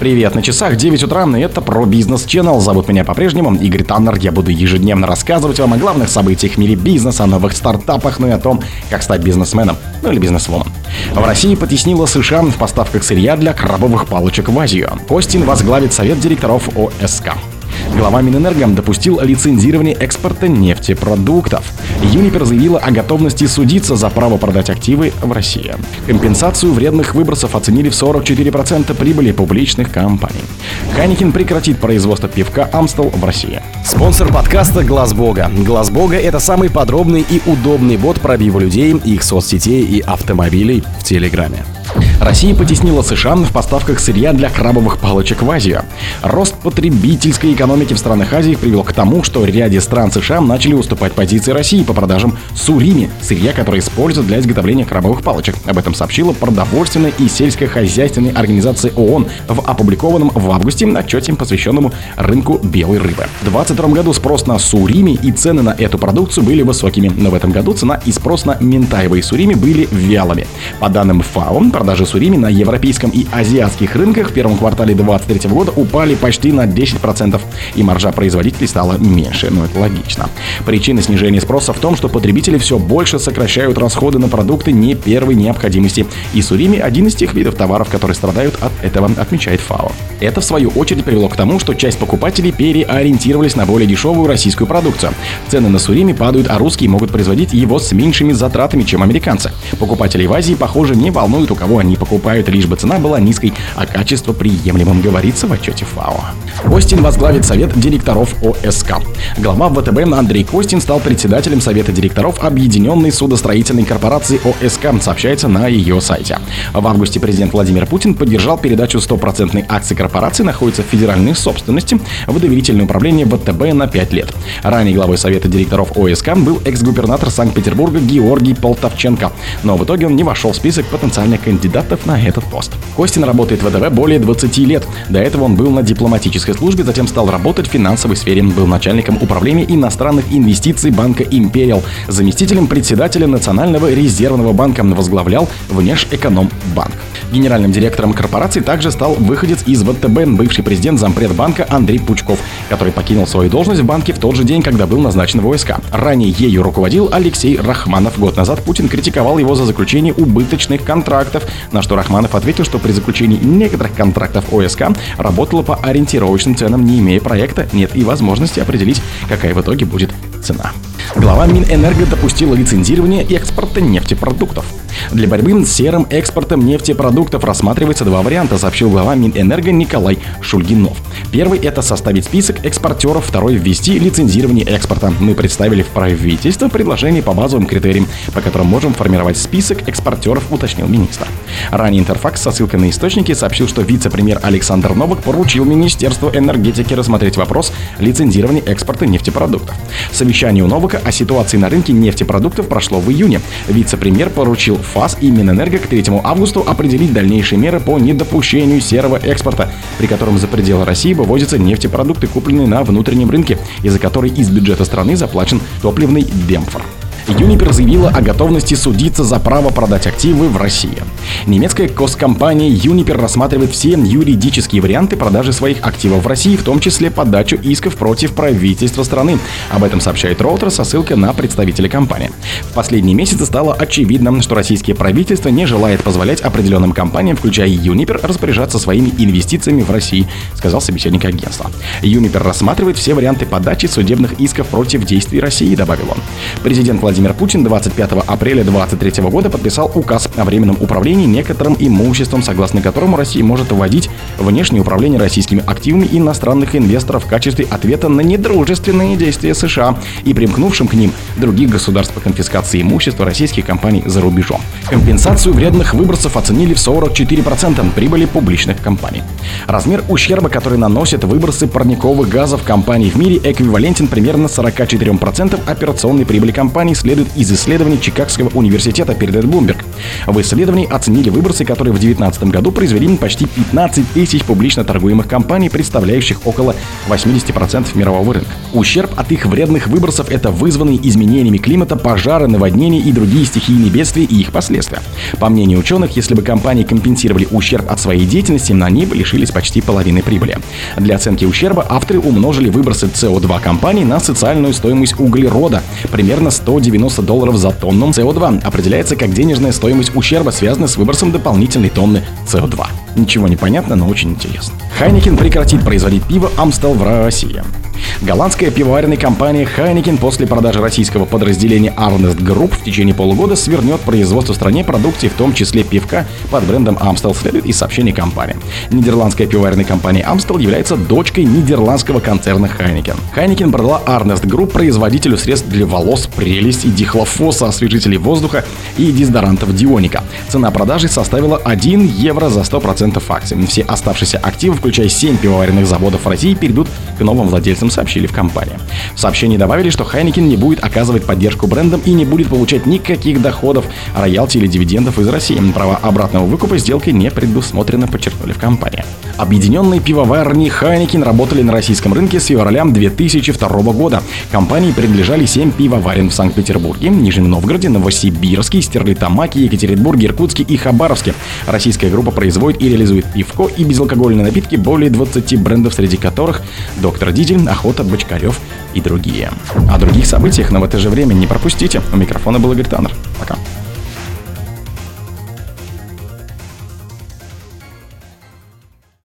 Привет, на часах 9 утра, и это про бизнес Channel. Зовут меня по-прежнему Игорь Таннер. Я буду ежедневно рассказывать вам о главных событиях в мире бизнеса, о новых стартапах, ну и о том, как стать бизнесменом, ну или бизнесвомен. В России потеснила США в поставках сырья для крабовых палочек в Азию. Костин возглавит совет директоров ОСК. Глава Минэнерго допустил лицензирование экспорта нефтепродуктов. Юнипер заявила о готовности судиться за право продать активы в России. Компенсацию вредных выбросов оценили в 44% прибыли публичных компаний. Ханикин прекратит производство пивка «Амстел» в России. Спонсор подкаста «Глаз Бога». «Глаз Бога» — это самый подробный и удобный бот пробива людей, их соцсетей и автомобилей в Телеграме. Россия потеснила США в поставках сырья для крабовых палочек в Азию. Рост потребительской экономики в странах Азии привел к тому, что ряде стран США начали уступать позиции России по продажам сурими, сырья, которое используют для изготовления крабовых палочек. Об этом сообщила продовольственная и сельскохозяйственная организация ООН в опубликованном в августе отчете, посвященному рынку белой рыбы. В 2022 году спрос на сурими и цены на эту продукцию были высокими, но в этом году цена и спрос на ментаевые сурими были вялыми. По данным ФАО, продажи сурими на европейском и азиатских рынках в первом квартале 2023 года упали почти на 10%, и маржа производителей стала меньше, но это логично. Причина снижения спроса в том, что потребители все больше сокращают расходы на продукты не первой необходимости, и сурими – один из тех видов товаров, которые страдают от этого, отмечает ФАО. Это, в свою очередь, привело к тому, что часть покупателей переориентировались на более дешевую российскую продукцию. Цены на сурими падают, а русские могут производить его с меньшими затратами, чем американцы. Покупателей в Азии, похоже, не волнует, у кого они покупают, лишь бы цена была низкой, а качество приемлемым, говорится в отчете ФАО. Костин возглавит совет директоров ОСК. Глава ВТБ Андрей Костин стал председателем совета директоров Объединенной судостроительной корпорации ОСК, сообщается на ее сайте. В августе президент Владимир Путин поддержал передачу стопроцентной акции корпорации, находится в федеральной собственности, в доверительное управление ВТБ на 5 лет. Ранее главой совета директоров ОСК был экс-губернатор Санкт-Петербурга Георгий Полтовченко, но в итоге он не вошел в список потенциальных кандидатов кандидатов на этот пост. Костин работает в ВТБ более 20 лет. До этого он был на дипломатической службе, затем стал работать в финансовой сфере. Был начальником управления иностранных инвестиций банка «Империал», заместителем председателя Национального резервного банка, возглавлял Внешэкономбанк. Генеральным директором корпорации также стал выходец из ВТБ, бывший президент зампредбанка Андрей Пучков, который покинул свою должность в банке в тот же день, когда был назначен в ОСК. Ранее ею руководил Алексей Рахманов. Год назад Путин критиковал его за заключение убыточных контрактов, на что Рахманов ответил, что при заключении некоторых контрактов ОСК работала по ориентировочным ценам, не имея проекта, нет и возможности определить, какая в итоге будет цена. Глава Минэнерго допустила лицензирование экспорта нефтепродуктов. Для борьбы с серым экспортом нефтепродуктов рассматривается два варианта, сообщил глава Минэнерго Николай Шульгинов. Первый – это составить список экспортеров, второй – ввести лицензирование экспорта. Мы представили в правительство предложение по базовым критериям, по которым можем формировать список экспортеров, уточнил министр. Ранее Интерфакс со ссылкой на источники сообщил, что вице-премьер Александр Новак поручил Министерству энергетики рассмотреть вопрос лицензирования экспорта нефтепродуктов. Совещание у Новака о ситуации на рынке нефтепродуктов прошло в июне. Вице-премьер поручил ФАС и Минэнерго к 3 августу определить дальнейшие меры по недопущению серого экспорта, при котором за пределы России вывозятся нефтепродукты, купленные на внутреннем рынке, из-за которой из бюджета страны заплачен топливный демпфер. Юнипер заявила о готовности судиться за право продать активы в России. Немецкая госкомпания Юнипер рассматривает все юридические варианты продажи своих активов в России, в том числе подачу исков против правительства страны. Об этом сообщает Роутер со ссылкой на представителя компании. В последние месяцы стало очевидно, что российское правительство не желает позволять определенным компаниям, включая Юнипер, распоряжаться своими инвестициями в России, сказал собеседник агентства. Юнипер рассматривает все варианты подачи судебных исков против действий России, добавил он. Президент Владимир Путин 25 апреля 2023 года подписал указ о временном управлении некоторым имуществом, согласно которому Россия может вводить внешнее управление российскими активами иностранных инвесторов в качестве ответа на недружественные действия США и примкнувшим к ним других государств по конфискации имущества российских компаний за рубежом. Компенсацию вредных выбросов оценили в 44% прибыли публичных компаний. Размер ущерба, который наносят выбросы парниковых газов компаний в мире, эквивалентен примерно 44% операционной прибыли компаний следует из исследований Чикагского университета, передает Bloomberg. В исследовании оценили выбросы, которые в 2019 году произвели почти 15 тысяч публично торгуемых компаний, представляющих около 80% мирового рынка. Ущерб от их вредных выбросов – это вызванные изменениями климата, пожары, наводнения и другие стихийные бедствия и их последствия. По мнению ученых, если бы компании компенсировали ущерб от своей деятельности, на они бы лишились почти половины прибыли. Для оценки ущерба авторы умножили выбросы СО2 компаний на социальную стоимость углерода – примерно 190 долларов за тонну СО2 определяется как денежная стоимость ущерба, связанная с выбросом дополнительной тонны СО2. Ничего не понятно, но очень интересно. Хайникин прекратит производить пиво Амстел в России. Голландская пивоваренная компания Heineken после продажи российского подразделения Arnest Group в течение полугода свернет производство в стране продукции, в том числе пивка под брендом Amstel, следует из сообщений компании. Нидерландская пивоваренная компания Amstel является дочкой нидерландского концерна Heineken. Heineken продала Arnest Group производителю средств для волос, прелесть и дихлофоса, освежителей воздуха и дезодорантов Дионика. Цена продажи составила 1 евро за 100% акций. Все оставшиеся активы, включая 7 пивоваренных заводов в России, перейдут к новым владельцам, сообщили в компании. В сообщении добавили, что Хайникин не будет оказывать поддержку брендам и не будет получать никаких доходов, роялти или дивидендов из России. Права обратного выкупа сделки не предусмотрено, подчеркнули в компании. Объединенные пивоварни Хайникин работали на российском рынке с февраля 2002 года. Компании принадлежали 7 пивоварен в Санкт-Петербурге, Нижнем Новгороде, Новосибирске, Стерлитамаке, Екатеринбурге, Иркутске и Хабаровске. Российская группа производит и реализует пивко и безалкогольные напитки более 20 брендов, среди которых Доктор Дидин, Охота, Бочкарев и другие. О других событиях, но в это же время не пропустите. У микрофона был Игорь Таннер. Пока.